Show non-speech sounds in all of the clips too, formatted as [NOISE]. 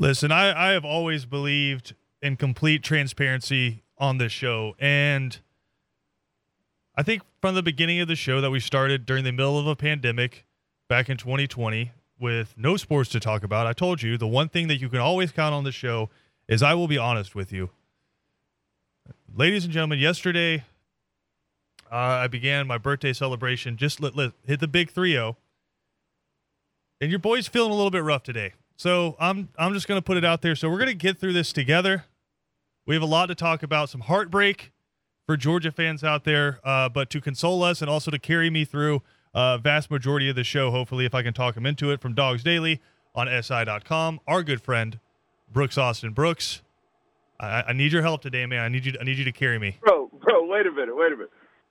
Listen, I, I have always believed in complete transparency on this show. And I think from the beginning of the show that we started during the middle of a pandemic back in 2020 with no sports to talk about, I told you the one thing that you can always count on the show is I will be honest with you. Ladies and gentlemen, yesterday uh, I began my birthday celebration. Just hit the big 3 0. And your boy's feeling a little bit rough today. So I'm I'm just gonna put it out there. So we're gonna get through this together. We have a lot to talk about, some heartbreak for Georgia fans out there, uh, but to console us and also to carry me through uh, vast majority of the show, hopefully, if I can talk him into it from Dogs Daily on SI.com, our good friend, Brooks Austin. Brooks, I, I need your help today, man. I need you. To, I need you to carry me. Bro, bro, wait a minute, wait a minute.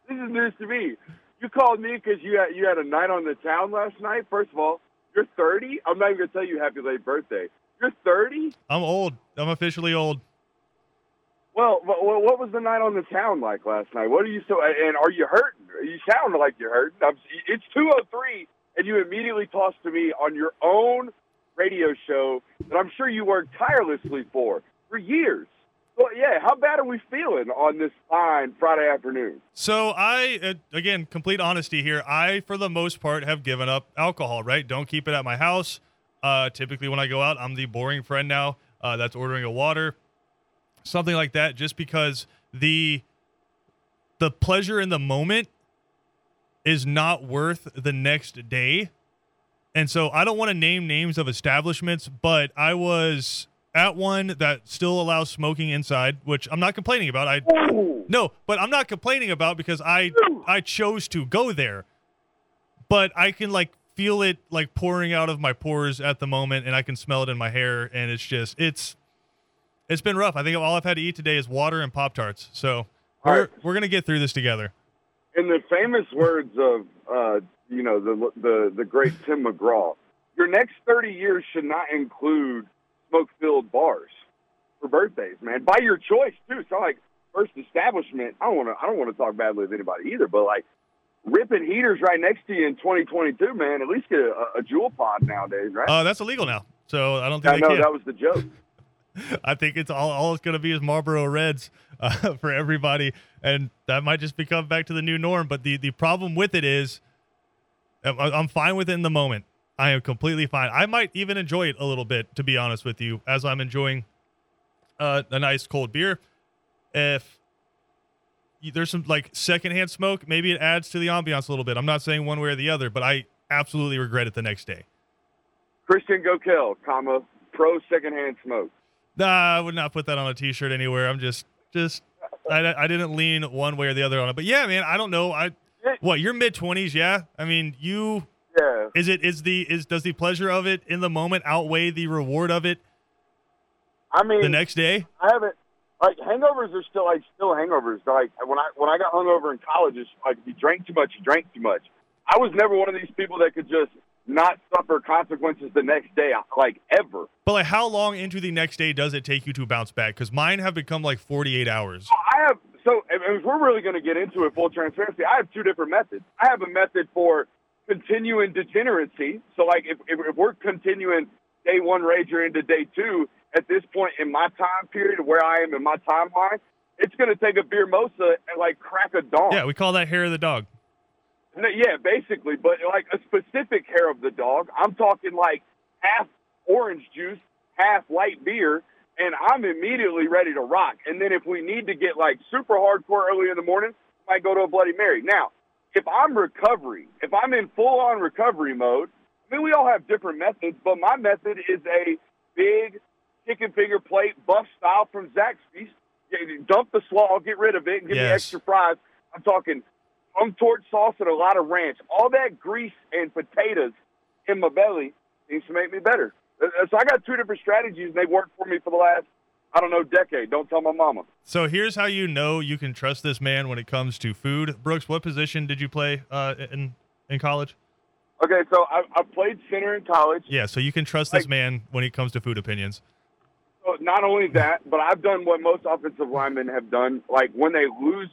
This is news to me. You called me because you had you had a night on the town last night. First of all, you're 30. I'm not even gonna tell you happy late birthday. You're 30. I'm old. I'm officially old. Well, what was the night on the town like last night? What are you so? And are you hurting? You sound like you're hurting. I'm, it's 2:03, and you immediately tossed to me on your own radio show that I'm sure you worked tirelessly for for years. Well, yeah. How bad are we feeling on this fine Friday afternoon? So I, uh, again, complete honesty here. I, for the most part, have given up alcohol. Right? Don't keep it at my house. Uh, typically, when I go out, I'm the boring friend now. Uh, that's ordering a water something like that, just because the the pleasure in the moment is not worth the next day. And so I don't want to name names of establishments, but I was at one that still allows smoking inside, which I'm not complaining about. I no, but I'm not complaining about because I I chose to go there. But I can like feel it like pouring out of my pores at the moment and I can smell it in my hair and it's just it's it's been rough. I think all I've had to eat today is water and Pop Tarts. So we're right. we're gonna get through this together. In the famous words of uh, you know the the the great Tim McGraw, your next thirty years should not include smoke filled bars for birthdays, man. By your choice too. So like first establishment, I don't want to I don't want to talk badly of anybody either, but like ripping heaters right next to you in 2022, man. At least get a, a Juul pod nowadays, right? Oh, uh, that's illegal now. So I don't think. I know can. that was the joke. [LAUGHS] I think it's all, all it's going to be is Marlboro Reds [LAUGHS] uh, for everybody, and that might just become back to the new norm. But the the problem with it is, I'm fine with it in the moment. I am completely fine. I might even enjoy it a little bit, to be honest with you, as I'm enjoying uh, a nice cold beer. If there's some like secondhand smoke, maybe it adds to the ambiance a little bit. I'm not saying one way or the other, but I absolutely regret it the next day. Christian Gokel, comma pro secondhand smoke. Nah, I would not put that on a T-shirt anywhere. I'm just, just, I, I didn't lean one way or the other on it. But yeah, man, I don't know. I, what you're mid twenties, yeah. I mean, you. Is it is the is does the pleasure of it in the moment outweigh the reward of it? I mean, the next day. I haven't like hangovers are still like still hangovers. Like when I when I got hungover in college, it's like if you drank too much, you drank too much. I was never one of these people that could just not suffer consequences the next day, like ever. But like, how long into the next day does it take you to bounce back? Because mine have become like 48 hours. Oh, I have. So if we're really going to get into it, full transparency, I have two different methods. I have a method for continuing degeneracy. So like, if, if, if we're continuing day one rager into day two, at this point in my time period, where I am in my timeline, it's going to take a beer mosa and like crack a dawn. Yeah, we call that hair of the dog. Yeah, basically, but like a specific hair of the dog. I'm talking like half orange juice, half light beer, and I'm immediately ready to rock. And then if we need to get like super hardcore early in the morning, I might go to a Bloody Mary. Now, if I'm recovery, if I'm in full on recovery mode, I mean, we all have different methods, but my method is a big chicken finger plate, buff style from Zaxby's. Dump the slaw, get rid of it, and give yes. me extra fries. I'm talking tongue torch sauce and a lot of ranch. All that grease and potatoes in my belly seems to make me better. Uh, so I got two different strategies, and they worked for me for the last, I don't know, decade. Don't tell my mama. So here's how you know you can trust this man when it comes to food. Brooks, what position did you play uh, in in college? Okay, so I, I, played center in college. Yeah, so you can trust this man when it comes to food opinions. So not only that, but I've done what most offensive linemen have done. Like when they lose,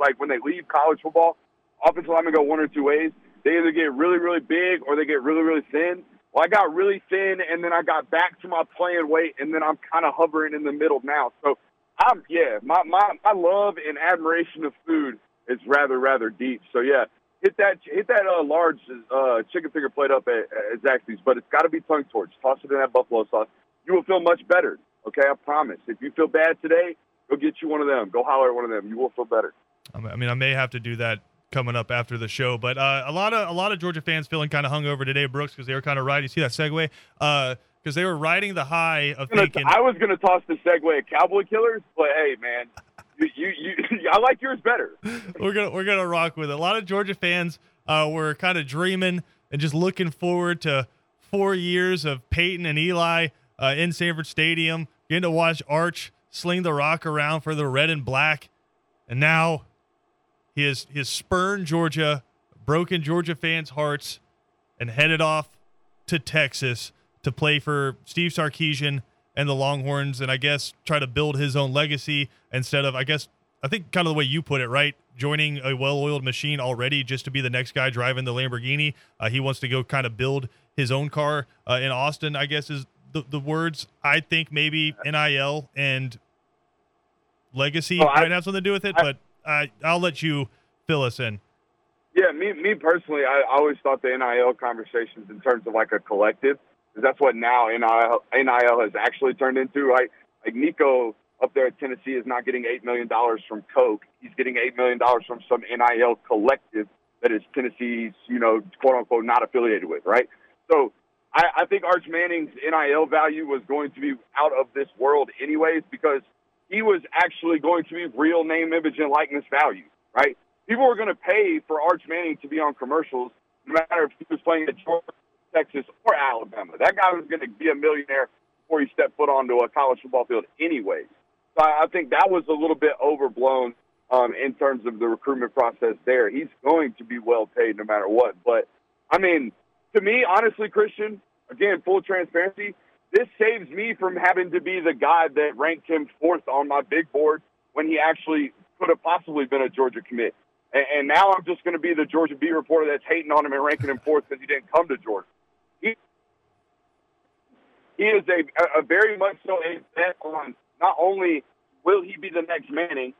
like when they leave college football, offensive linemen go one or two ways. They either get really, really big or they get really, really thin. Well, I got really thin, and then I got back to my playing weight, and then I'm kind of hovering in the middle now. So, I'm yeah, my my my love and admiration of food is rather rather deep. So yeah, hit that hit that uh, large uh, chicken finger plate up at, at Zaxby's, but it's got to be tongue torch. Toss it in that buffalo sauce. You will feel much better. Okay, I promise. If you feel bad today, go get you one of them. Go holler at one of them. You will feel better. I mean, I may have to do that coming up after the show. But uh, a lot of a lot of Georgia fans feeling kind of hungover today, Brooks, because they were kind of riding. You see that segue? Because uh, they were riding the high of thinking. I was going to toss the segue at Cowboy Killers, but hey, man, you, you, you, [LAUGHS] I like yours better. we're gonna we're gonna rock with it. A lot of Georgia fans uh, were kind of dreaming and just looking forward to four years of Peyton and Eli uh, in Sanford Stadium, getting to watch Arch sling the rock around for the red and black, and now he has he has spurned Georgia, broken Georgia fans' hearts, and headed off to Texas to play for Steve Sarkisian and the Longhorns, and I guess try to build his own legacy instead of I guess I think kind of the way you put it, right? Joining a well-oiled machine already just to be the next guy driving the Lamborghini. Uh, he wants to go kind of build his own car uh, in Austin. I guess is the, the words. I think maybe NIL and legacy might I, have something to do with it, I, but I, I'll let you fill us in. Yeah, me me personally, I always thought the NIL conversations in terms of like a collective, because that's what now NIL, NIL has actually turned into, right? Like Nico up there at Tennessee is not getting eight million dollars from Coke; he's getting eight million dollars from some NIL collective that is Tennessee's, you know, quote unquote, not affiliated with, right? So I, I think Arch Manning's NIL value was going to be out of this world anyways because he was actually going to be real name, image, and likeness value, right? People were going to pay for Arch Manning to be on commercials, no matter if he was playing at Georgia, Texas, or Alabama. That guy was going to be a millionaire before he stepped foot onto a college football field, anyways. So I think that was a little bit overblown um, in terms of the recruitment process there. He's going to be well paid no matter what. But I mean, to me, honestly, Christian, again, full transparency, this saves me from having to be the guy that ranked him fourth on my big board when he actually could have possibly been a Georgia commit. And, and now I'm just going to be the Georgia beat reporter that's hating on him and ranking him fourth because he didn't come to Georgia. He, he is a, a very much so a bet on not only will he be the next Manning,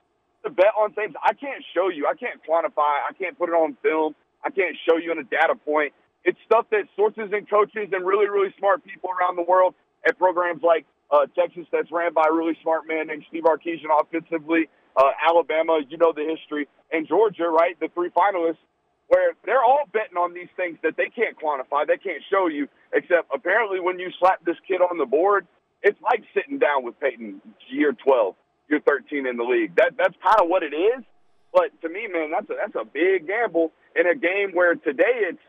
the bet on things I can't show you, I can't quantify, I can't put it on film, I can't show you in a data point. It's stuff that sources and coaches and really, really smart people around the world at programs like uh, Texas that's ran by a really smart man named Steve Sarkisian offensively, uh, Alabama, you know the history, and Georgia, right, the three finalists, where they're all betting on these things that they can't quantify, they can't show you, except apparently when you slap this kid on the board, it's like sitting down with Peyton year 12, year 13 in the league. That That's kind of what it is. But to me, man, that's a, that's a big gamble in a game where today it's,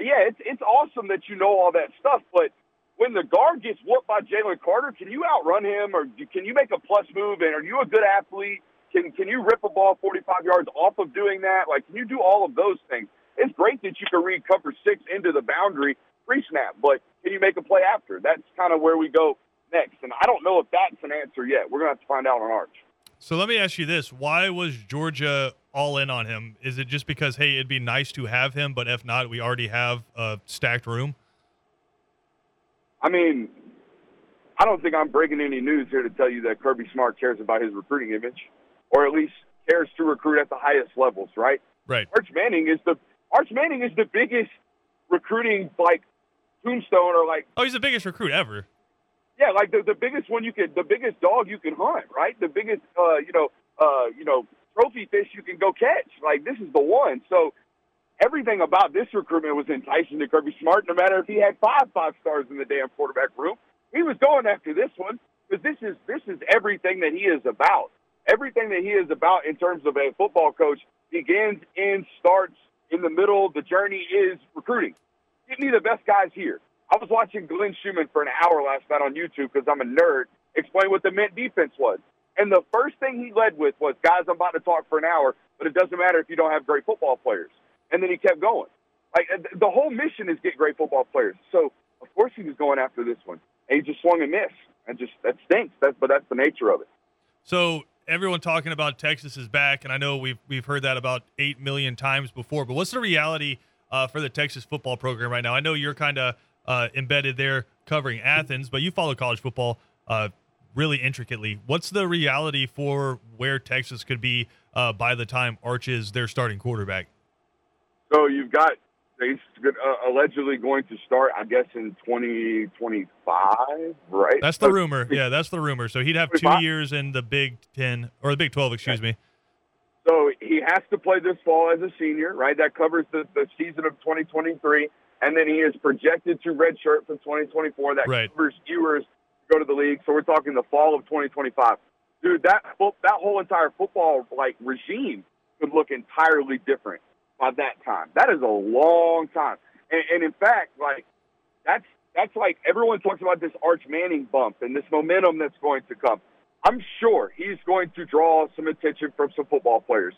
yeah, it's, it's awesome that you know all that stuff, but – when the guard gets whooped by Jalen Carter, can you outrun him or can you make a plus move? And are you a good athlete? Can can you rip a ball 45 yards off of doing that? Like, can you do all of those things? It's great that you can read cover six into the boundary pre snap, but can you make a play after? That's kind of where we go next. And I don't know if that's an answer yet. We're going to have to find out on Arch. So let me ask you this: Why was Georgia all in on him? Is it just because hey, it'd be nice to have him, but if not, we already have a stacked room? I mean, I don't think I'm breaking any news here to tell you that Kirby Smart cares about his recruiting image, or at least cares to recruit at the highest levels, right? Right. Arch Manning is the Arch Manning is the biggest recruiting like tombstone or like. Oh, he's the biggest recruit ever. Yeah, like the, the biggest one you could, the biggest dog you can hunt, right? The biggest, uh, you know, uh, you know, trophy fish you can go catch. Like this is the one. So everything about this recruitment was enticing to Kirby Smart, no matter if he had five five stars in the damn quarterback room. He was going after this one because this is this is everything that he is about. Everything that he is about in terms of a football coach begins and starts in the middle. The journey is recruiting. Get me the best guys here. I was watching Glenn Schumann for an hour last night on YouTube because I'm a nerd. Explain what the Mint defense was. And the first thing he led with was, guys, I'm about to talk for an hour, but it doesn't matter if you don't have great football players and then he kept going. Like the whole mission is get great football players. So of course he was going after this one, and he just swung and missed, and just that stinks. That, but that's the nature of it. So everyone talking about Texas is back, and I know we've we've heard that about eight million times before. But what's the reality uh, for the Texas football program right now? I know you're kind of uh, embedded there covering Athens, but you follow college football uh, really intricately. What's the reality for where Texas could be uh, by the time Arch is their starting quarterback? So you've got he's uh, allegedly going to start, I guess, in 2025, right? That's the rumor. [LAUGHS] Yeah, that's the rumor. So he'd have two years in the Big Ten or the Big 12, excuse me. So he has to play this fall as a senior, right? That covers the, the season of 2023. And then he is projected to redshirt for 2024. That right. covers viewers to go to the league. So we're talking the fall of 2025. Dude, that that whole entire football like regime could look entirely different by that time. That is a long time. And, and in fact, like that's that's like everyone talks about this Arch Manning bump and this momentum that's going to come. I'm sure he's going to draw some attention from some football players.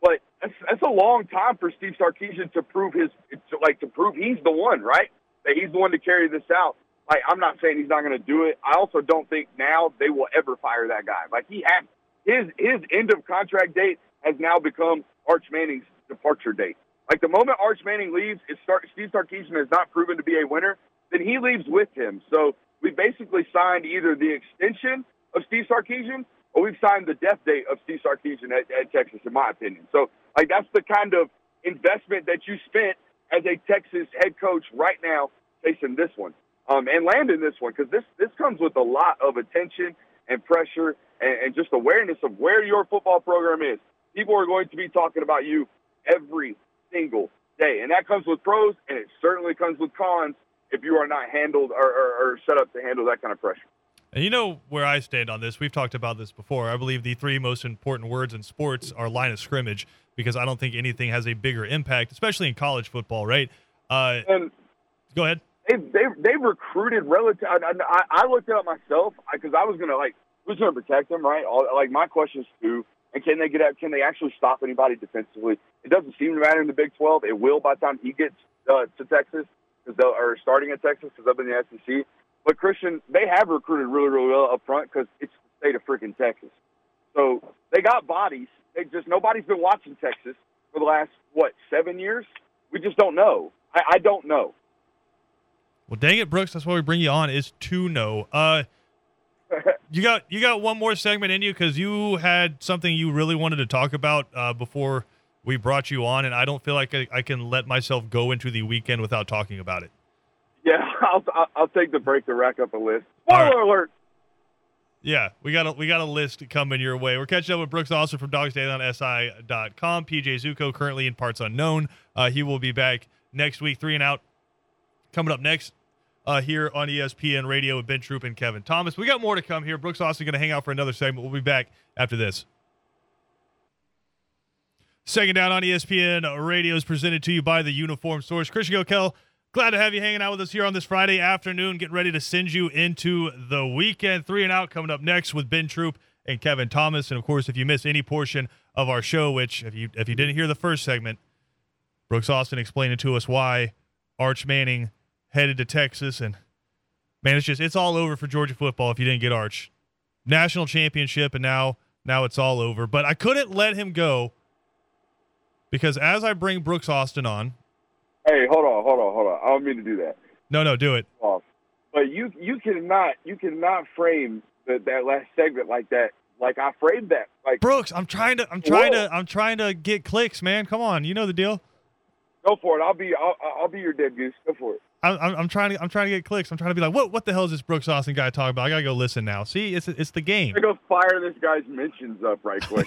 But that's, that's a long time for Steve Sarkisian to prove his, to, like to prove he's the one, right? That he's the one to carry this out. Like I'm not saying he's not going to do it. I also don't think now they will ever fire that guy. Like he had his his end of contract date has now become Arch Manning's departure date. Like the moment Arch Manning leaves, if Steve Sarkisian has not proven to be a winner, then he leaves with him. So we basically signed either the extension of Steve Sarkisian or we've signed the death date of Steve Sarkisian at, at Texas, in my opinion. So like that's the kind of investment that you spent as a Texas head coach right now facing this one um, and landing this one because this this comes with a lot of attention and pressure and, and just awareness of where your football program is. People are going to be talking about you every single day. And that comes with pros, and it certainly comes with cons if you are not handled or, or, or set up to handle that kind of pressure. And you know where I stand on this. We've talked about this before. I believe the three most important words in sports are line of scrimmage because I don't think anything has a bigger impact, especially in college football, right? Uh, and go ahead. They they they recruited relative. I, I, I looked it up myself because I was gonna like who's gonna protect them, right? All, like my questions too and can they get out? Can they actually stop anybody defensively? It doesn't seem to matter in the Big 12. It will by the time he gets uh, to Texas, because they are starting at Texas, because up in the SEC. But Christian, they have recruited really, really well up front because it's the state of freaking Texas. So they got bodies. They just nobody's been watching Texas for the last what seven years. We just don't know. I, I don't know. Well, dang it, Brooks. That's why we bring you on is to know. Uh, you got you got one more segment in you because you had something you really wanted to talk about uh, before we brought you on, and I don't feel like I, I, can let myself go into the weekend without talking about it. Yeah, [LAUGHS] I'll I'll take the break to rack up a list. Spoiler right. alert. Yeah, we got a we got a list coming your way. We're catching up with Brooks Austin from DogsDailyOnSI.com. PJ Zuko currently in parts unknown. Uh, he will be back next week. Three and out coming up next uh, here on ESPN Radio with Ben Troop and Kevin Thomas. We got more to come here. Brooks Austin going to hang out for another segment. We'll be back after this. Second down on ESPN Radio is presented to you by the Uniform Source. Christian Gokel, glad to have you hanging out with us here on this Friday afternoon. Getting ready to send you into the weekend. Three and out coming up next with Ben Troop and Kevin Thomas. And of course, if you miss any portion of our show, which if you if you didn't hear the first segment, Brooks Austin explaining to us why Arch Manning headed to Texas, and man, it's just it's all over for Georgia football if you didn't get Arch. National championship, and now now it's all over. But I couldn't let him go because as I bring Brooks Austin on. Hey, hold on, hold on, hold on. I don't mean to do that. No, no, do it. But you you cannot you cannot frame the, that last segment like that. Like I framed that. Like Brooks, I'm trying to I'm trying whoa. to I'm trying to get clicks, man. Come on, you know the deal. Go for it. I'll be I'll, I'll be your dead goose. Go for it. I'm, I'm trying to I'm trying to get clicks. I'm trying to be like, what what the hell is this Brooks Austin guy talking about? I gotta go listen now. See, it's it's the game. I go fire this guy's mentions up right quick.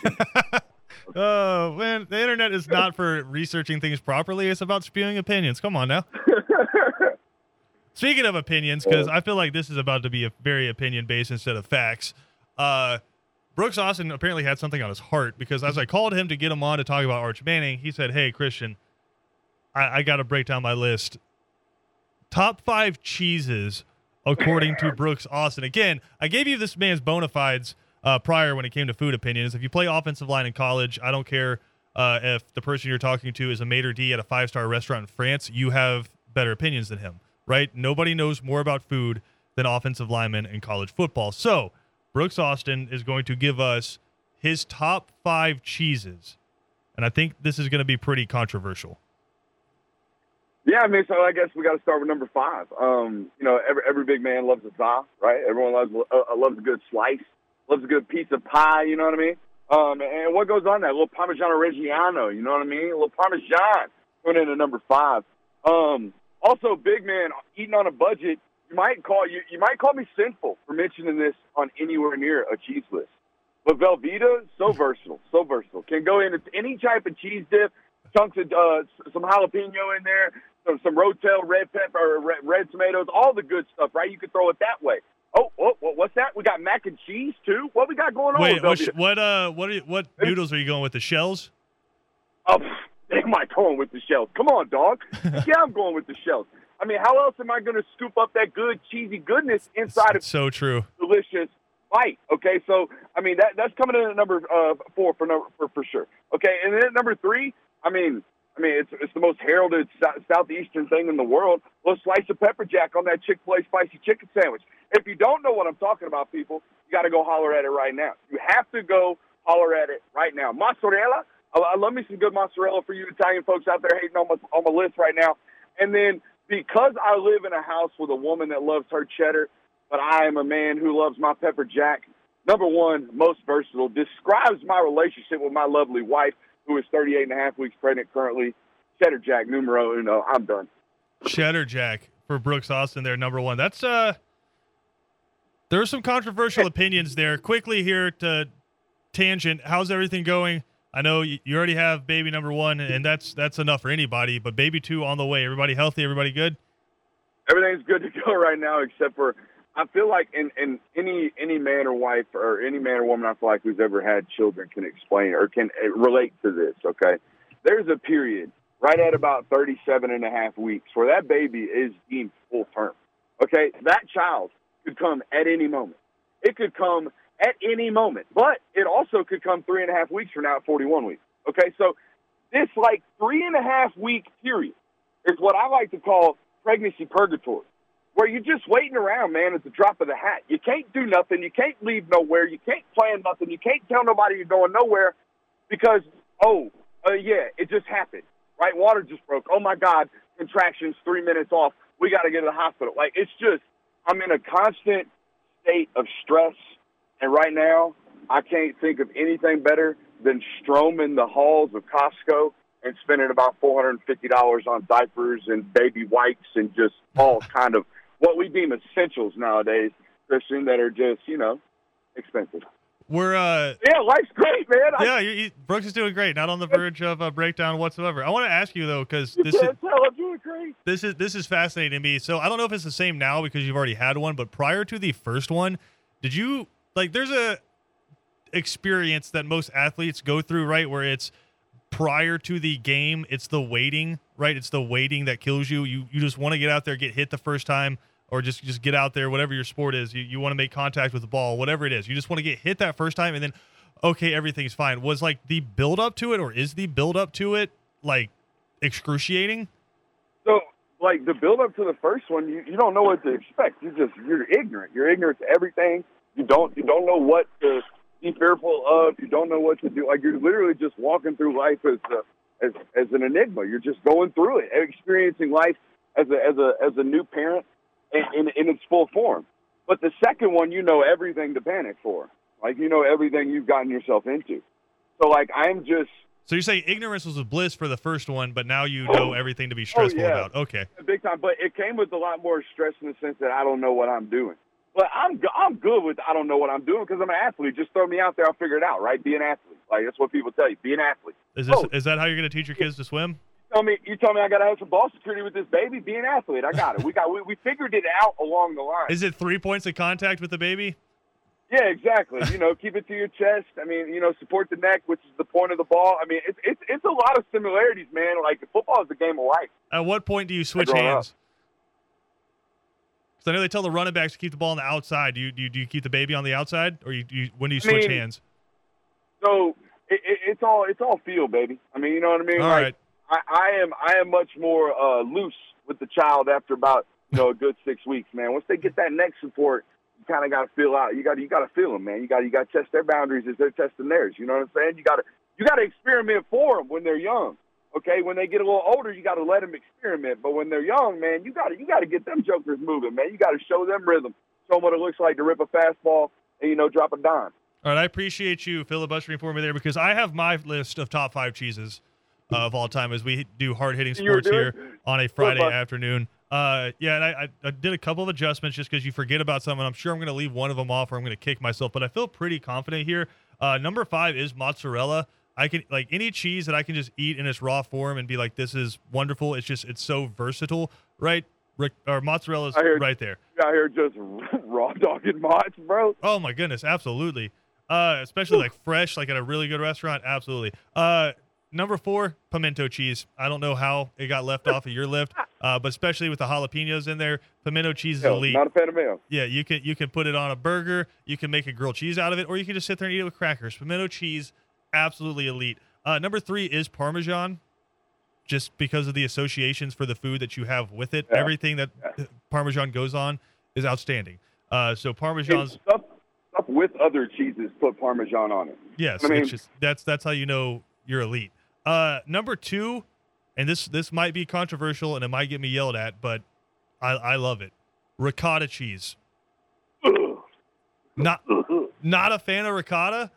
[LAUGHS] oh man, the internet is not for researching things properly. It's about spewing opinions. Come on now. [LAUGHS] Speaking of opinions, because I feel like this is about to be a very opinion based instead of facts. Uh, Brooks Austin apparently had something on his heart because as I called him to get him on to talk about Arch Manning, he said, "Hey Christian, I, I got to break down my list top five cheeses according to Brooks Austin. Again, I gave you this man's bona fides uh, prior when it came to food opinions. If you play offensive line in college, I don't care uh, if the person you're talking to is a maitre d at a five star restaurant in France. You have better opinions than him, right? Nobody knows more about food than offensive linemen in college football. So Brooks Austin is going to give us his top five cheeses, and I think this is going to be pretty controversial. Yeah, I mean, so I guess we got to start with number five. Um, you know, every every big man loves a za, right? Everyone loves uh, loves a good slice, loves a good piece of pie. You know what I mean? Um, and what goes on that? A little Parmigiano Reggiano. You know what I mean? A little Parmesan going into number five. Um, also, big man eating on a budget. You might call you you might call me sinful for mentioning this on anywhere near a cheese list. But Velveeta, so [LAUGHS] versatile, so versatile. Can go into any type of cheese dip, chunks of uh, some jalapeno in there, some, some rotel, red pepper, red, red tomatoes, all the good stuff, right? You could throw it that way. Oh, oh, what's that? We got mac and cheese too. What we got going on? Wait, what, what, uh, what, are you, what noodles are you going with? The shells? Oh, am I going with the shells? Come on, dog. [LAUGHS] yeah, I'm going with the shells. I mean, how else am I going to scoop up that good cheesy goodness inside it's, of so true delicious bite? Okay, so I mean that that's coming in at number uh, four for number for, for sure. Okay, and then at number three, I mean, I mean, it's it's the most heralded southeastern thing in the world. Let's slice of pepper jack on that Chick Fil A spicy chicken sandwich. If you don't know what I'm talking about, people, you got to go holler at it right now. You have to go holler at it right now. Mozzarella. I, I love me some good mozzarella for you Italian folks out there hating on my on my list right now. And then because I live in a house with a woman that loves her cheddar, but I am a man who loves my pepper jack. Number one, most versatile, describes my relationship with my lovely wife who is 38 and a half weeks pregnant currently. Cheddar Jack numero uno. I'm done. Cheddar Jack for Brooks Austin there, number one. That's uh there's some controversial opinions there. Quickly here to tangent. How's everything going? I know you already have baby number one, and that's that's enough for anybody. But baby two on the way. Everybody healthy? Everybody good? Everything's good to go [LAUGHS] right now, except for I feel like in, in any any man or wife or any man or woman I feel like who's ever had children can explain or can uh, relate to this. Okay, there's a period right at about 37 and a half weeks where that baby is deemed full term. Okay, that child could come at any moment. It could come at any moment, but it also could come three and a half weeks from now at 41 weeks. Okay, so this like three and a half week period is what I like to call pregnancy purgatory where you're just waiting around, man, at the drop of the hat. You can't do nothing. You can't leave nowhere. You can't plan nothing. You can't tell nobody you're going nowhere because, oh, uh, yeah, it just happened, right? Water just broke. Oh, my God, contractions three minutes off. We got to get to the hospital. Like, it's just, I'm in a constant state of stress. And right now, I can't think of anything better than stroming the halls of Costco and spending about $450 on diapers and baby wipes and just all kind of what we deem essentials nowadays, Christian, that are just you know expensive. We're uh yeah, life's great, man. Yeah, you, you, Brooks is doing great. Not on the verge of a breakdown whatsoever. I want to ask you though, because this is tell, I'm doing great. this is this is fascinating to me. So I don't know if it's the same now because you've already had one, but prior to the first one, did you like? There's a experience that most athletes go through, right? Where it's prior to the game, it's the waiting, right? It's the waiting that kills you. You you just want to get out there, get hit the first time or just just get out there, whatever your sport is. You, you want to make contact with the ball, whatever it is. You just want to get hit that first time, and then okay, everything's fine. Was like the build up to it, or is the build up to it like excruciating? So, like the build up to the first one, you, you don't know what to expect. You just you're ignorant. You're ignorant to everything. You don't you don't know what to be fearful of. You don't know what to do. Like you're literally just walking through life as a, as as an enigma. You're just going through it, experiencing life as a as a as a new parent in, in, its full form. But the second one, you know everything to panic for. Like you know everything you've gotten yourself into. So like I'm just. So you're saying ignorance was a bliss for the first one, but now you know oh, everything to be oh, stressful oh, yeah. about. Okay. Big time, but it came with a lot more stress in the sense that I don't know what I'm doing. But I'm I'm good with I don't know what I'm doing because I'm an athlete. Just throw me out there, I'll figure it out. Right? Be an athlete. Like that's what people tell you. Be an athlete. Is this oh. is that how you're going to teach your kids to swim? Tell me you tell me I got to have some ball security with this baby. Be an athlete. I got it. We got we, we figured it out along the line. Is it three points of contact with the baby? Yeah, exactly. You know, keep it to your chest. I mean, you know, support the neck, which is the point of the ball. I mean, it's it's it's a lot of similarities, man. Like football is a game of life. At what point do you switch hands? Because I know they tell the running backs to keep the ball on the outside. Do you do you, do you keep the baby on the outside, or you, do you when do you switch I mean, hands? So it, it, it's all it's all feel, baby. I mean, you know what I mean. All like, right. I, I am I am much more uh, loose with the child after about you know a good six weeks, man. Once they get that neck support, you kind of got to feel out. You got you got to feel them, man. You got you got to test their boundaries as they're testing theirs. You know what I'm saying? You got to you got to experiment for them when they're young. Okay, when they get a little older, you got to let them experiment. But when they're young, man, you got to you got to get them jokers moving, man. You got to show them rhythm, show them what it looks like to rip a fastball and you know drop a dime. All right, I appreciate you filibustering for me there because I have my list of top five cheeses of all time as we do hard hitting sports here on a Friday afternoon. Uh, yeah, and I, I, I did a couple of adjustments just because you forget about something. I'm sure I'm going to leave one of them off or I'm going to kick myself, but I feel pretty confident here. Uh, number five is mozzarella. I can like any cheese that I can just eat in its raw form and be like, this is wonderful. It's just it's so versatile, right? Rick, or mozzarella's I hear- right there. Out here just [LAUGHS] raw dogging mods, bro. Oh my goodness, absolutely. Uh, especially like fresh, like at a really good restaurant, absolutely. Uh, number four, pimento cheese. I don't know how it got left off of your list, [LAUGHS] uh, but especially with the jalapenos in there, pimento cheese is Hell, elite. not a fan of mayo. yeah, you can you can put it on a burger, you can make a grilled cheese out of it, or you can just sit there and eat it with crackers. Pimento cheese, absolutely elite. Uh, number three is Parmesan, just because of the associations for the food that you have with it. Yeah. Everything that Parmesan goes on is outstanding. Uh, so Parmesan's stuff, stuff with other cheeses, put Parmesan on it. Yes, I mean- it's just that's that's how you know you're elite. Uh, number two, and this this might be controversial and it might get me yelled at, but I I love it. Ricotta cheese. [LAUGHS] Not not a fan of ricotta.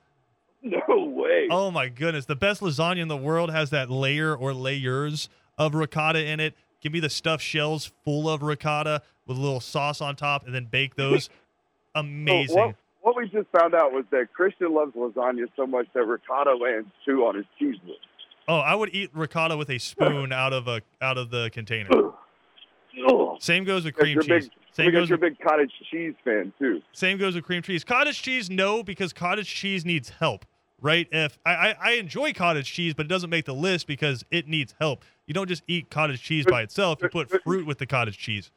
No way. Oh my goodness, the best lasagna in the world has that layer or layers of ricotta in it. Give me the stuffed shells full of ricotta with a little sauce on top, and then bake those. [LAUGHS] Amazing. what, what we just found out was that Christian loves lasagna so much that ricotta lands two on his cheese list. Oh, I would eat ricotta with a spoon out of a out of the container. Same goes with cream cheese. big, Same goes you're a big cottage cheese fan too. same goes with cream cheese. Cottage cheese, no, because cottage cheese needs help. Right? If I, I, I enjoy cottage cheese, but it doesn't make the list because it needs help. You don't just eat cottage cheese by itself. You put fruit with the cottage cheese.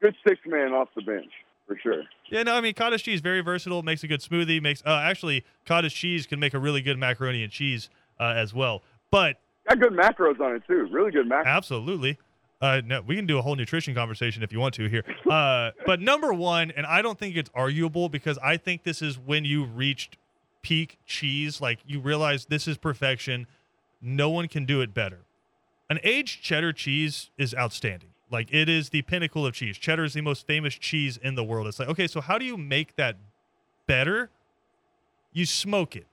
Good six man off the bench for sure. Yeah, no, I mean cottage cheese is very versatile. Makes a good smoothie. Makes uh, actually cottage cheese can make a really good macaroni and cheese uh, as well. But Got good macros on it too. Really good macros. Absolutely. Uh, no, we can do a whole nutrition conversation if you want to here. Uh, [LAUGHS] but number one, and I don't think it's arguable because I think this is when you reached peak cheese. Like you realize this is perfection. No one can do it better. An aged cheddar cheese is outstanding. Like it is the pinnacle of cheese. Cheddar is the most famous cheese in the world. It's like, okay, so how do you make that better? You smoke it.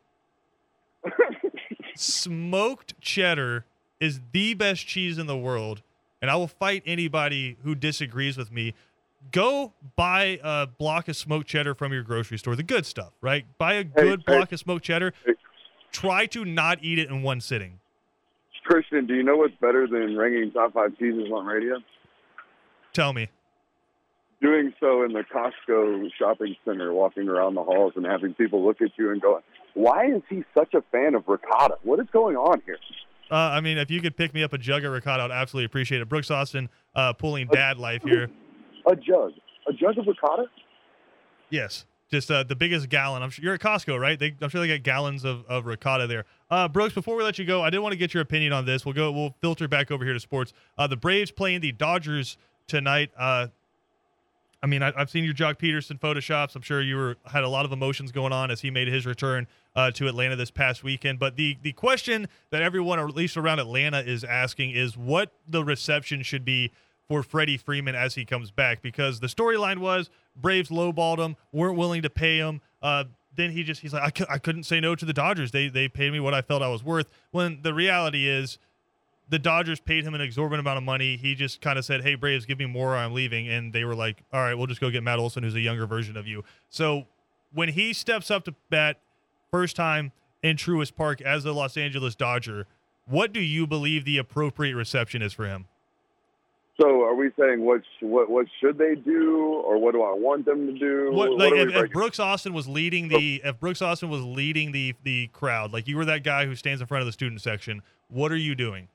Smoked cheddar is the best cheese in the world, and I will fight anybody who disagrees with me. Go buy a block of smoked cheddar from your grocery store, the good stuff, right? Buy a good hey. block of smoked cheddar. Hey. Try to not eat it in one sitting. Christian, do you know what's better than ranking top five cheeses on radio? Tell me. Doing so in the Costco shopping center, walking around the halls and having people look at you and going, "Why is he such a fan of ricotta? What is going on here?" Uh, I mean, if you could pick me up a jug of ricotta, I'd absolutely appreciate it. Brooks Austin uh, pulling dad life here. A jug, a jug of ricotta. Yes, just uh, the biggest gallon. I'm sure you're at Costco, right? They, I'm sure they got gallons of, of ricotta there. Uh, Brooks, before we let you go, I did want to get your opinion on this. We'll go. We'll filter back over here to sports. Uh, the Braves playing the Dodgers tonight. I mean, I, I've seen your Joc Pederson photoshops. I'm sure you were had a lot of emotions going on as he made his return uh, to Atlanta this past weekend. But the the question that everyone, or at least around Atlanta, is asking is what the reception should be for Freddie Freeman as he comes back. Because the storyline was Braves lowballed him, weren't willing to pay him. Uh, then he just he's like I, I couldn't say no to the Dodgers. They they paid me what I felt I was worth. When the reality is the Dodgers paid him an exorbitant amount of money. He just kind of said, "Hey Braves, give me more, or I'm leaving." And they were like, "All right, we'll just go get Matt Olson, who's a younger version of you." So when he steps up to bat first time in Truist Park as the Los Angeles Dodger, what do you believe the appropriate reception is for him? So, are we saying what sh- what what should they do, or what do I want them to do? What, What like we if, if? Brooks Austin was leading the if Brooks Austin was leading the the crowd, like you were that guy who stands in front of the student section, what are you doing?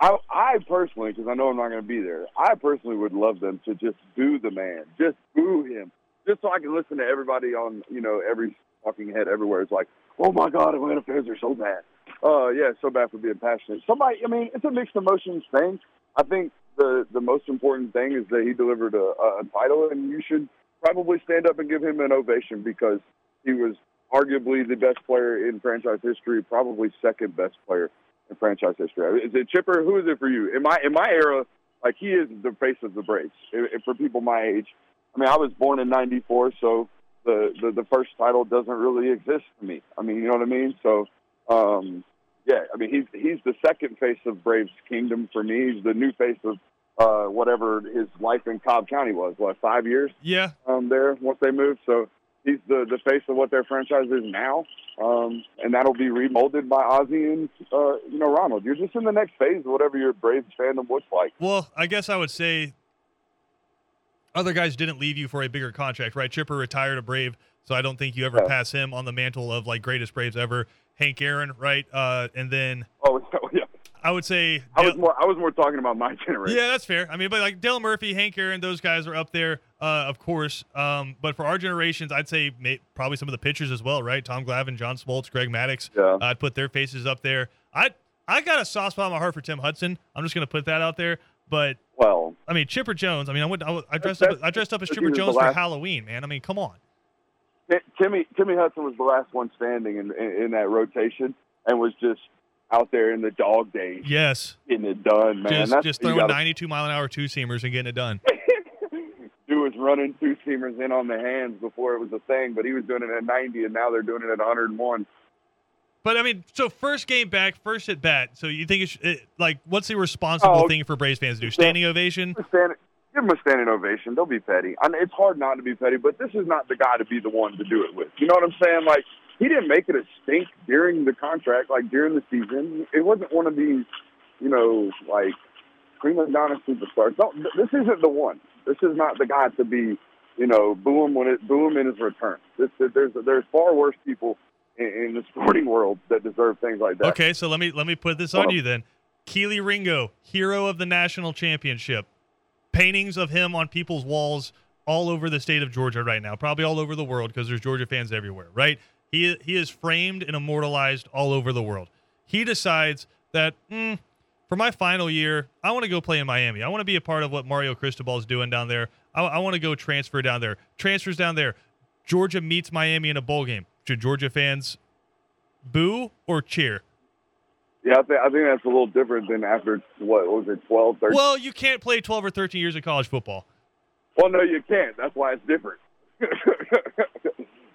I, I personally, because I know I'm not going to be there, I personally would love them to just boo the man, just boo him, just so I can listen to everybody on, you know, every talking head everywhere. It's like, oh my God, Atlanta fans are so bad. Uh, yeah, so bad for being passionate. Somebody, I mean, it's a mixed emotions thing. I think the the most important thing is that he delivered a, a title, and you should probably stand up and give him an ovation because he was arguably the best player in franchise history, probably second best player in franchise history. Is it Chipper? Who is it for you? In my in my era, like he is the face of the Braves. If, for people my age, I mean, I was born in '94, so the, the the first title doesn't really exist to me. I mean, you know what I mean? So, um, yeah, I mean, he's he's the second face of Braves Kingdom for me. He's the new face of uh, whatever his life in Cobb County was. What five years? Yeah. Um, there once they moved, so he's the the face of what their franchise is now, um, and that'll be remolded by Ozzie and uh, you know Ronald. You're just in the next phase of whatever your Braves fandom looks like. Well, I guess I would say other guys didn't leave you for a bigger contract, right? Chipper retired a Brave, so I don't think you ever yeah. pass him on the mantle of like greatest Braves ever. Hank Aaron, right? Uh, and then oh [LAUGHS] yeah. I would say I was more I was more talking about my generation. Yeah, that's fair. I mean, but like Dale Murphy, Hank Aaron, those guys are up there, uh, of course. Um, but for our generations, I'd say may, probably some of the pitchers as well, right? Tom Glavine, John Smoltz, Greg Maddux. Yeah. Uh, I'd put their faces up there. I I got a soft spot in my heart for Tim Hudson. I'm just gonna put that out there. But well, I mean Chipper Jones. I mean, I went I, I dressed up I dressed up as Chipper Jones for Halloween, man. I mean, come on. Timmy Timmy Hudson was the last one standing in, in, in that rotation and was just out there in the dog days. Yes. Getting it done, man. Just, That's, just throwing gotta, 92 mile an hour two seamers and getting it done. [LAUGHS] Was running two seamers in on the hands before it was a thing, but he was doing it at 90, and now they're doing it at 101. But I mean, so first game back, first at bat. So you think it's it, like, what's the responsible oh, thing for Braves fans to do? Standing ovation? Standing, give him a standing ovation. Don't be petty. I mean, it's hard not to be petty, but this is not the guy to be the one to do it with. You know what I'm saying? Like, he didn't make it a stink during the contract, like during the season. It wasn't one of these, you know, like prima donna superstars. No, this isn't the one. This is not the guy to be, you know, boom when it boom in his return. This, there's there's far worse people in, in the [LAUGHS] sporting world that deserve things like that. Okay, so let me let me put this on you then. Kelee Ringo, hero of the national championship. Paintings of him on people's walls all over the state of Georgia right now, probably all over the world because there's Georgia fans everywhere, right? He he is framed and immortalized all over the world. He decides that mm, for my final year, I want to go play in Miami. I want to be a part of what Mario Cristobal is doing down there. I, I want to go transfer down there. Transfers down there. Georgia meets Miami in a bowl game. Should Georgia fans boo or cheer? Yeah, I, th- I think that's a little different than after what was it, 12, 13? Well, you can't play 12 or 13 years of college football. Well, no, you can't. That's why it's different. [LAUGHS]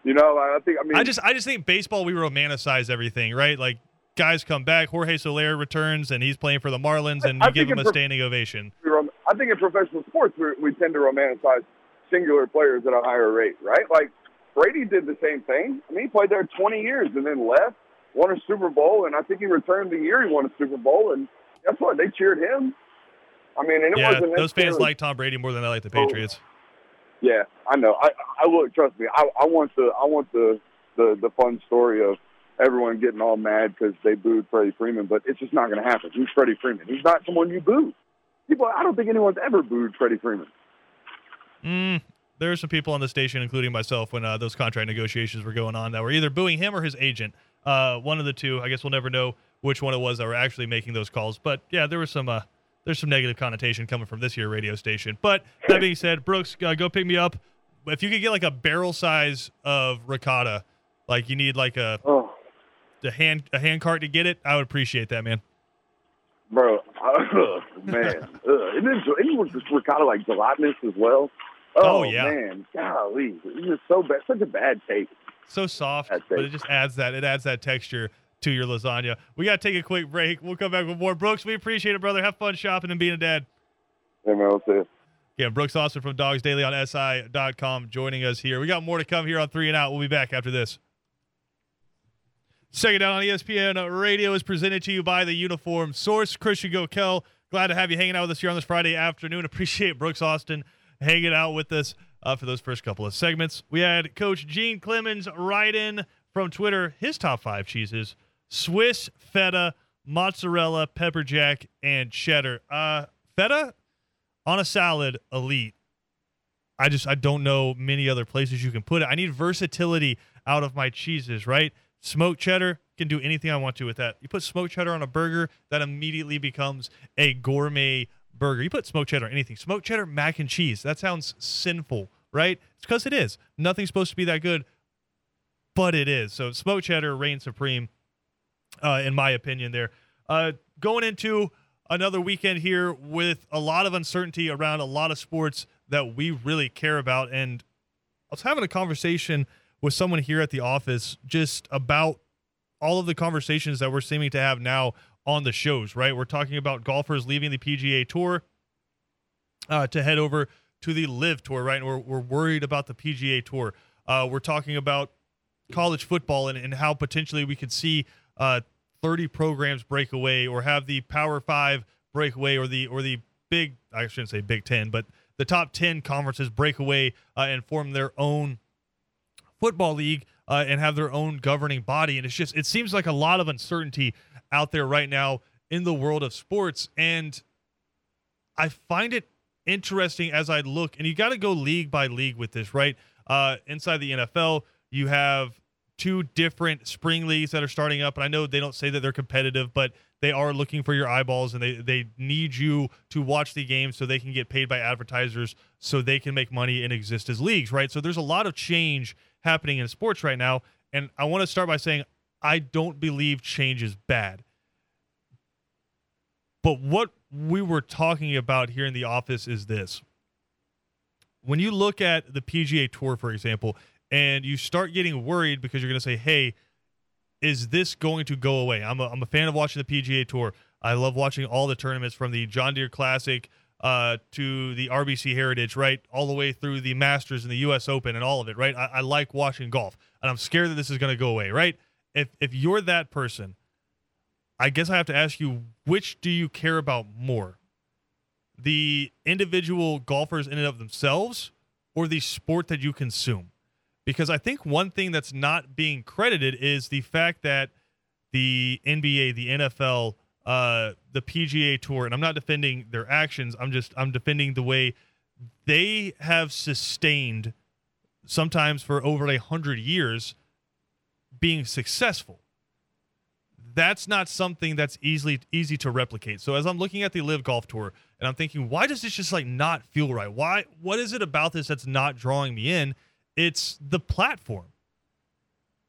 You know, I think I mean I just I just think baseball we romanticize everything, right? Like guys come back, Jorge Soler returns and he's playing for the Marlins and you give him a standing ovation. I think in professional sports we, we tend to romanticize singular players at a higher rate, right? Like Brady did the same thing. I mean, he played there 20 years and then left, won a Super Bowl, and I think he returned the year he won a Super Bowl. And guess what? They cheered him. I mean, and it yeah, wasn't those fans like Tom Brady more than they like the oh. Patriots. Oh, yeah, I know. I I look. Trust me. I I want the I want the the the fun story of everyone getting all mad because they booed Freddie Freeman, but it's just not going to happen. He's Freddie Freeman. He's not someone you boo. People, I don't think anyone's ever booed Freddie Freeman. Mm, there are some people on the station, including myself, when uh, those contract negotiations were going on, that were either booing him or his agent. Uh, one of the two. I guess we'll never know which one it was that were actually making those calls. But yeah, there was some uh, there's some negative connotation coming from this here radio station. But that being said, Brooks, uh, go pick me up. If you could get like a barrel size of ricotta, like you need like a oh. A hand a hand cart to get it, I would appreciate that, man. Bro, uh, [LAUGHS] man, uh, and then anyone just ricotta like gelatinous as well. Oh, oh, yeah, man, golly, it's just so bad, such a bad taste. So soft, but it just adds that it adds that texture to your lasagna. We got to take a quick break. We'll come back with more. Brooks, we appreciate it, brother. Have fun shopping and being a dad. Hey, man, see you. Yeah, Brooks Austin from Dogs Daily on SI.com joining us here. We got more to come here on Three and Out. We'll be back after this. Second down on ESPN Radio is presented to you by the Uniform Source. Christian Gokel, glad to have you hanging out with us here on this Friday afternoon. Appreciate Brooks Austin hanging out with us uh, for those first couple of segments. We had Coach Gene Clemens write in from Twitter his top five cheeses Swiss, feta, mozzarella, pepper jack, and cheddar. Uh, feta on a salad, elite. I just I don't know many other places you can put it. I need versatility out of my cheeses, right? Smoked cheddar can do anything I want to with that. You put smoked cheddar on a burger, that immediately becomes a gourmet burger. You put smoked cheddar on anything. Smoked cheddar mac and cheese. That sounds sinful, right? It's because it is. Nothing's supposed to be that good, but it is. So smoked cheddar reigns supreme uh, in my opinion. There, Uh, going into another weekend here with a lot of uncertainty around a lot of sports that we really care about. And I was having a conversation with someone here at the office just about all of the conversations that we're seeming to have now on the shows, right? We're talking about golfers leaving the PGA Tour uh, to head over to the LIV Tour, right? And we're, we're worried about the PGA Tour. Uh, we're talking about college football and, and how potentially we could see uh, 30 programs break away or have the Power Five break away or the or the big I shouldn't say Big Ten, but the top 10 conferences break away uh, and form their own football league uh, and have their own governing body. And it's just it seems like a lot of uncertainty out there right now in the world of sports, and I find it interesting as I look. And you got to go league by league with this, right? Uh, inside the NFL, you have two different spring leagues that are starting up. And I know they don't say that they're competitive, but they are looking for your eyeballs and they, they need you to watch the game so they can get paid by advertisers so they can make money and exist as leagues, right? So there's a lot of change happening in sports right now. And I want to start by saying I don't believe change is bad. But what we were talking about here in the office is this. When you look at the PGA Tour, for example, and you start getting worried because you're going to say, hey, is this going to go away? I'm a, I'm a fan of watching the PGA Tour. I love watching all the tournaments from the John Deere Classic uh, to the RBC Heritage, right? All the way through the Masters and the U.S. Open and all of it, right? I, I like watching golf, and I'm scared that this is going to go away, right? If if you're that person, I guess I have to ask you, which do you care about more? The individual golfers in and of themselves, or the sport that you consume? because I think one thing that's not being credited is the fact that the NBA, the NFL, uh, the PGA Tour, and I'm not defending their actions. I'm just I'm defending the way they have sustained, sometimes for over a hundred years, being successful. That's not something that's easily easy to replicate. So as I'm looking at the LIV Golf Tour, and I'm thinking, why does this just like not feel right? Why? What is it about this that's not drawing me in? It's the platform.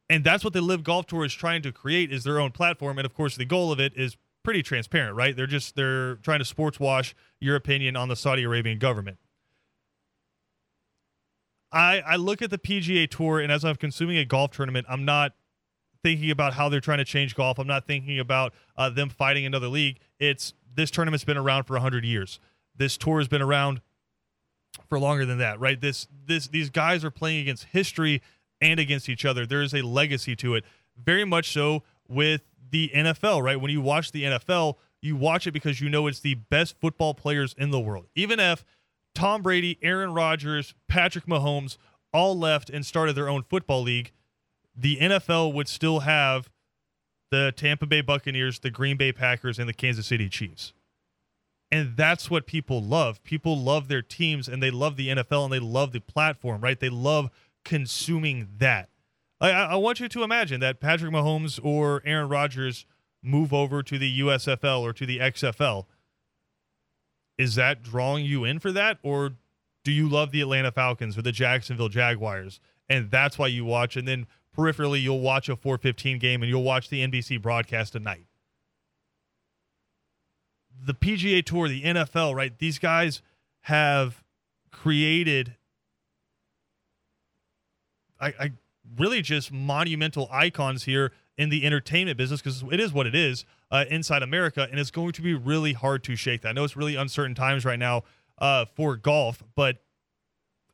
And that's what the LIV Golf Tour is trying to create is their own platform. And of course, the goal of it is pretty transparent, right? They're just they're trying to sports wash your opinion on the Saudi Arabian government. I I look at the PGA Tour and as I'm consuming a golf tournament, I'm not thinking about how they're trying to change golf. I'm not thinking about uh, them fighting another league. It's this tournament's been around for 100 years. This tour has been around for longer than that, right? This this these guys are playing against history and against each other. There is a legacy to it. Very much so with the NFL, right? When you watch the NFL, you watch it because you know it's the best football players in the world. Even if Tom Brady, Aaron Rodgers, Patrick Mahomes all left and started their own football league, the NFL would still have the Tampa Bay Buccaneers, the Green Bay Packers, and the Kansas City Chiefs. And that's what people love. People love their teams and they love the NFL and they love the platform, right? They love consuming that. I, I want you to imagine that Patrick Mahomes or Aaron Rodgers move over to the USFL or to the XFL. Is that drawing you in for that? Or do you love the Atlanta Falcons or the Jacksonville Jaguars? And that's why you watch. And then peripherally, you'll watch a 415 game and you'll watch the NBC broadcast tonight the PGA Tour, the NFL, right? These guys have created, I, I really just monumental icons here in the entertainment business because it is what it is uh, inside America, and it's going to be really hard to shake that. I know it's really uncertain times right now uh, for golf, but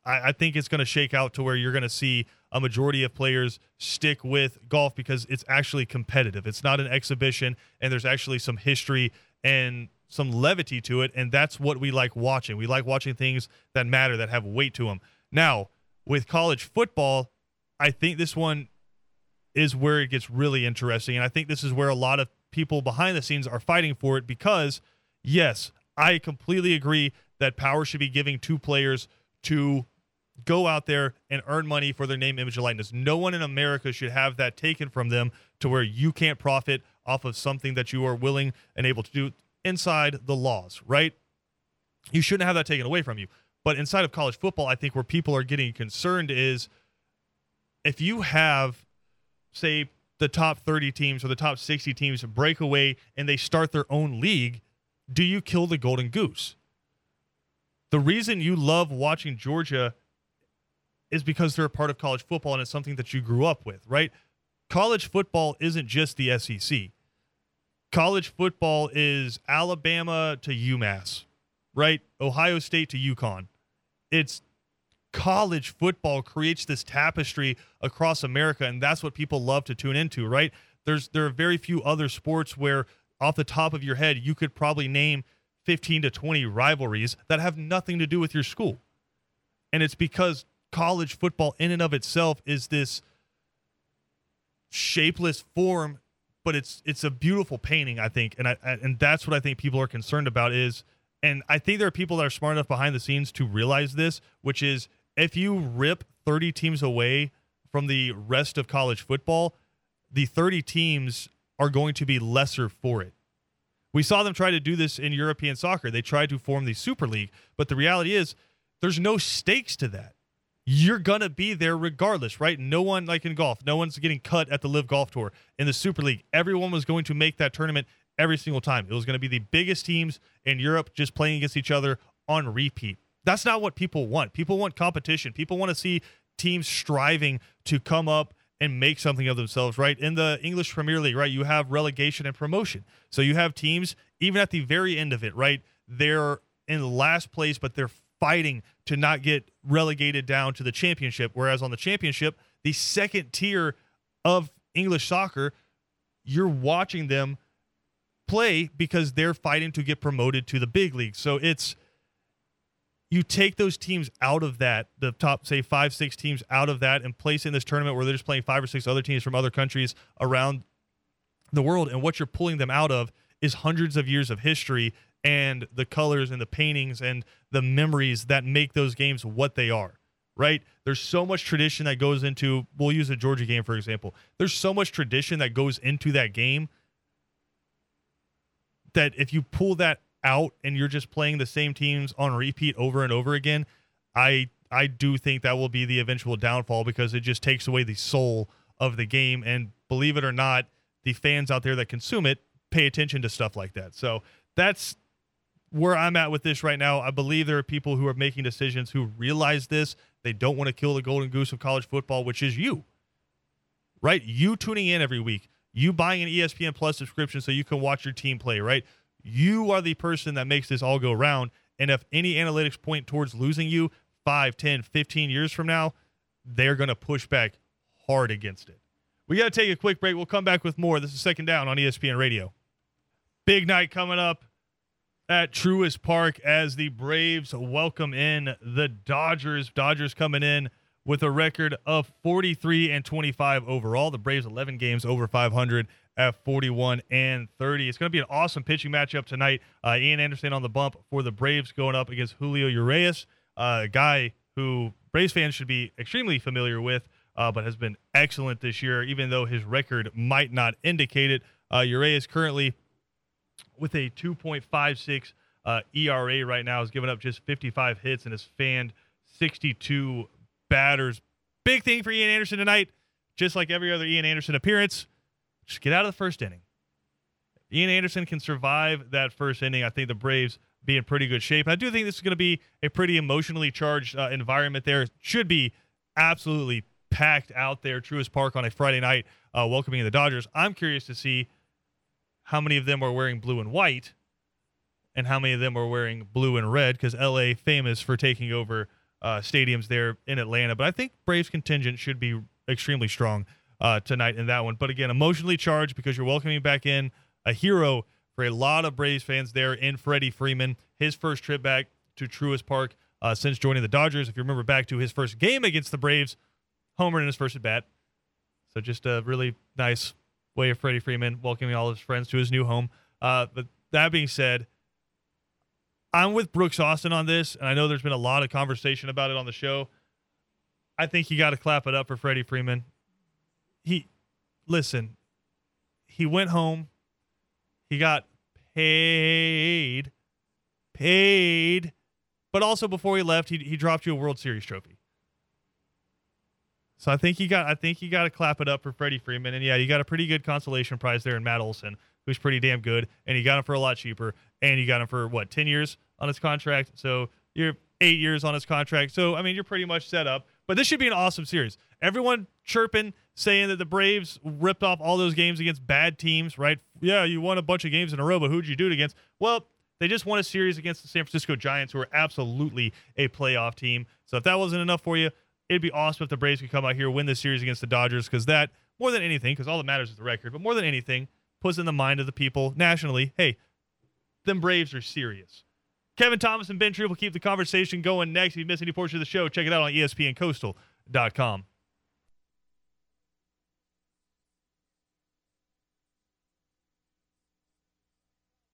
I, I think it's going to shake out to where you're going to see a majority of players stick with golf because it's actually competitive. It's not an exhibition, and there's actually some history and some levity to it, and that's what we like watching. We like watching things that matter, that have weight to them. Now, with college football, I think this one is where it gets really interesting, and I think this is where a lot of people behind the scenes are fighting for it because, yes, I completely agree that power should be giving to players to go out there and earn money for their name, image, and likeness. No one in America should have that taken from them to where you can't profit off of something that you are willing and able to do inside the laws, right? You shouldn't have that taken away from you. But inside of college football, I think where people are getting concerned is if you have, say, the top 30 teams or the top 60 teams break away and they start their own league, do you kill the golden goose? The reason you love watching Georgia is because they're a part of college football and it's something that you grew up with, right? College football isn't just the SEC. College football is Alabama to UMass, right? Ohio State to UConn. It's college football creates this tapestry across America, and that's what people love to tune into, right? There's there are very few other sports where off the top of your head you could probably name 15 to 20 rivalries that have nothing to do with your school. And it's because college football in and of itself is this shapeless form but it's it's a beautiful painting i think and i and that's what i think people are concerned about is and i think there are people that are smart enough behind the scenes to realize this which is if you rip 30 teams away from the rest of college football the 30 teams are going to be lesser for it we saw them try to do this in european soccer they tried to form the super league but the reality is there's no stakes to that you're gonna be there regardless, right? No one like in golf, no one's getting cut at the LIV Golf Tour in the Super League. Everyone was going to make that tournament every single time. It was going to be the biggest teams in Europe just playing against each other on repeat. That's not what people want. People want competition. People want to see teams striving to come up and make something of themselves, right? In the English Premier League, right, you have relegation and promotion. So you have teams, even at the very end of it, right, they're in last place, but they're fighting to not get relegated down to the championship. Whereas on the championship, the second tier of English soccer, you're watching them play because they're fighting to get promoted to the big league. So it's you take those teams out of that, the top say five, six teams out of that, and place in this tournament where they're just playing five or six other teams from other countries around the world. And what you're pulling them out of is hundreds of years of history and the colors and the paintings and the memories that make those games what they are right there's so much tradition that goes into we'll use a georgia game for example there's so much tradition that goes into that game that if you pull that out and you're just playing the same teams on repeat over and over again i i do think that will be the eventual downfall because it just takes away the soul of the game and believe it or not the fans out there that consume it pay attention to stuff like that so that's where I'm at with this right now, I believe there are people who are making decisions who realize this. They don't want to kill the golden goose of college football, which is you. Right? You tuning in every week, you buying an ESPN Plus subscription so you can watch your team play, right? You are the person that makes this all go round. And if any analytics point towards losing you 5, 10, 15 years from now, they're going to push back hard against it. We got to take a quick break. We'll come back with more. This is Second Down on ESPN Radio. Big night coming up at Truist Park as the Braves welcome in the Dodgers. Dodgers coming in with a record of 43 and 25 overall. The Braves 11 games over 500 at 41 and 30. It's going to be an awesome pitching matchup tonight. Uh, Ian Anderson on the bump for the Braves going up against Julio Urias, uh, a guy who Braves fans should be extremely familiar with, uh, but has been excellent this year, even though his record might not indicate it. Uh, Urias currently with a 2.56 uh, ERA right now, has given up just 55 hits and has fanned 62 batters. Big thing for Ian Anderson tonight, just like every other Ian Anderson appearance, just get out of the first inning. Ian Anderson can survive that first inning. I think the Braves be in pretty good shape. I do think this is going to be a pretty emotionally charged uh, environment there. should be absolutely packed out there, Truist Park on a Friday night, uh, welcoming the Dodgers. I'm curious to see how many of them are wearing blue and white and how many of them are wearing blue and red because LA famous for taking over uh, stadiums there in Atlanta. But I think Braves contingent should be extremely strong uh, tonight in that one. But again, emotionally charged because you're welcoming back in a hero for a lot of Braves fans there in Freddie Freeman. His first trip back to Truist Park uh, since joining the Dodgers. If you remember back to his first game against the Braves, homer in his first at bat. So just a really nice way of Freddie Freeman welcoming all his friends to his new home. Uh, but that being said, I'm with Brooks Austin on this, and I know there's been a lot of conversation about it on the show. I think you got to clap it up for Freddie Freeman. He, listen, he went home. He got paid, paid, but also before he left, he, he dropped you a World Series trophy. So I think you got I think you got to clap it up for Freddie Freeman, and yeah, you got a pretty good consolation prize there in Matt Olson, who's pretty damn good, and you got him for a lot cheaper, and you got him for what ten years on his contract, so you're eight years on his contract. So I mean, you're pretty much set up. But this should be an awesome series. Everyone chirping, saying that the Braves ripped off all those games against bad teams, right? Yeah, you won a bunch of games in a row, but who'd you do it against? Well, they just won a series against the San Francisco Giants, who are absolutely a playoff team. So if that wasn't enough for you, it'd be awesome if the Braves could come out here win this series against the Dodgers, because that more than anything, because all that matters is the record, but more than anything, puts in the mind of the people nationally, hey, them Braves are serious. Kevin Thomas and Ben Tripp will keep the conversation going next. If you missed any portion of the show, check it out on ESPNCoastal.com.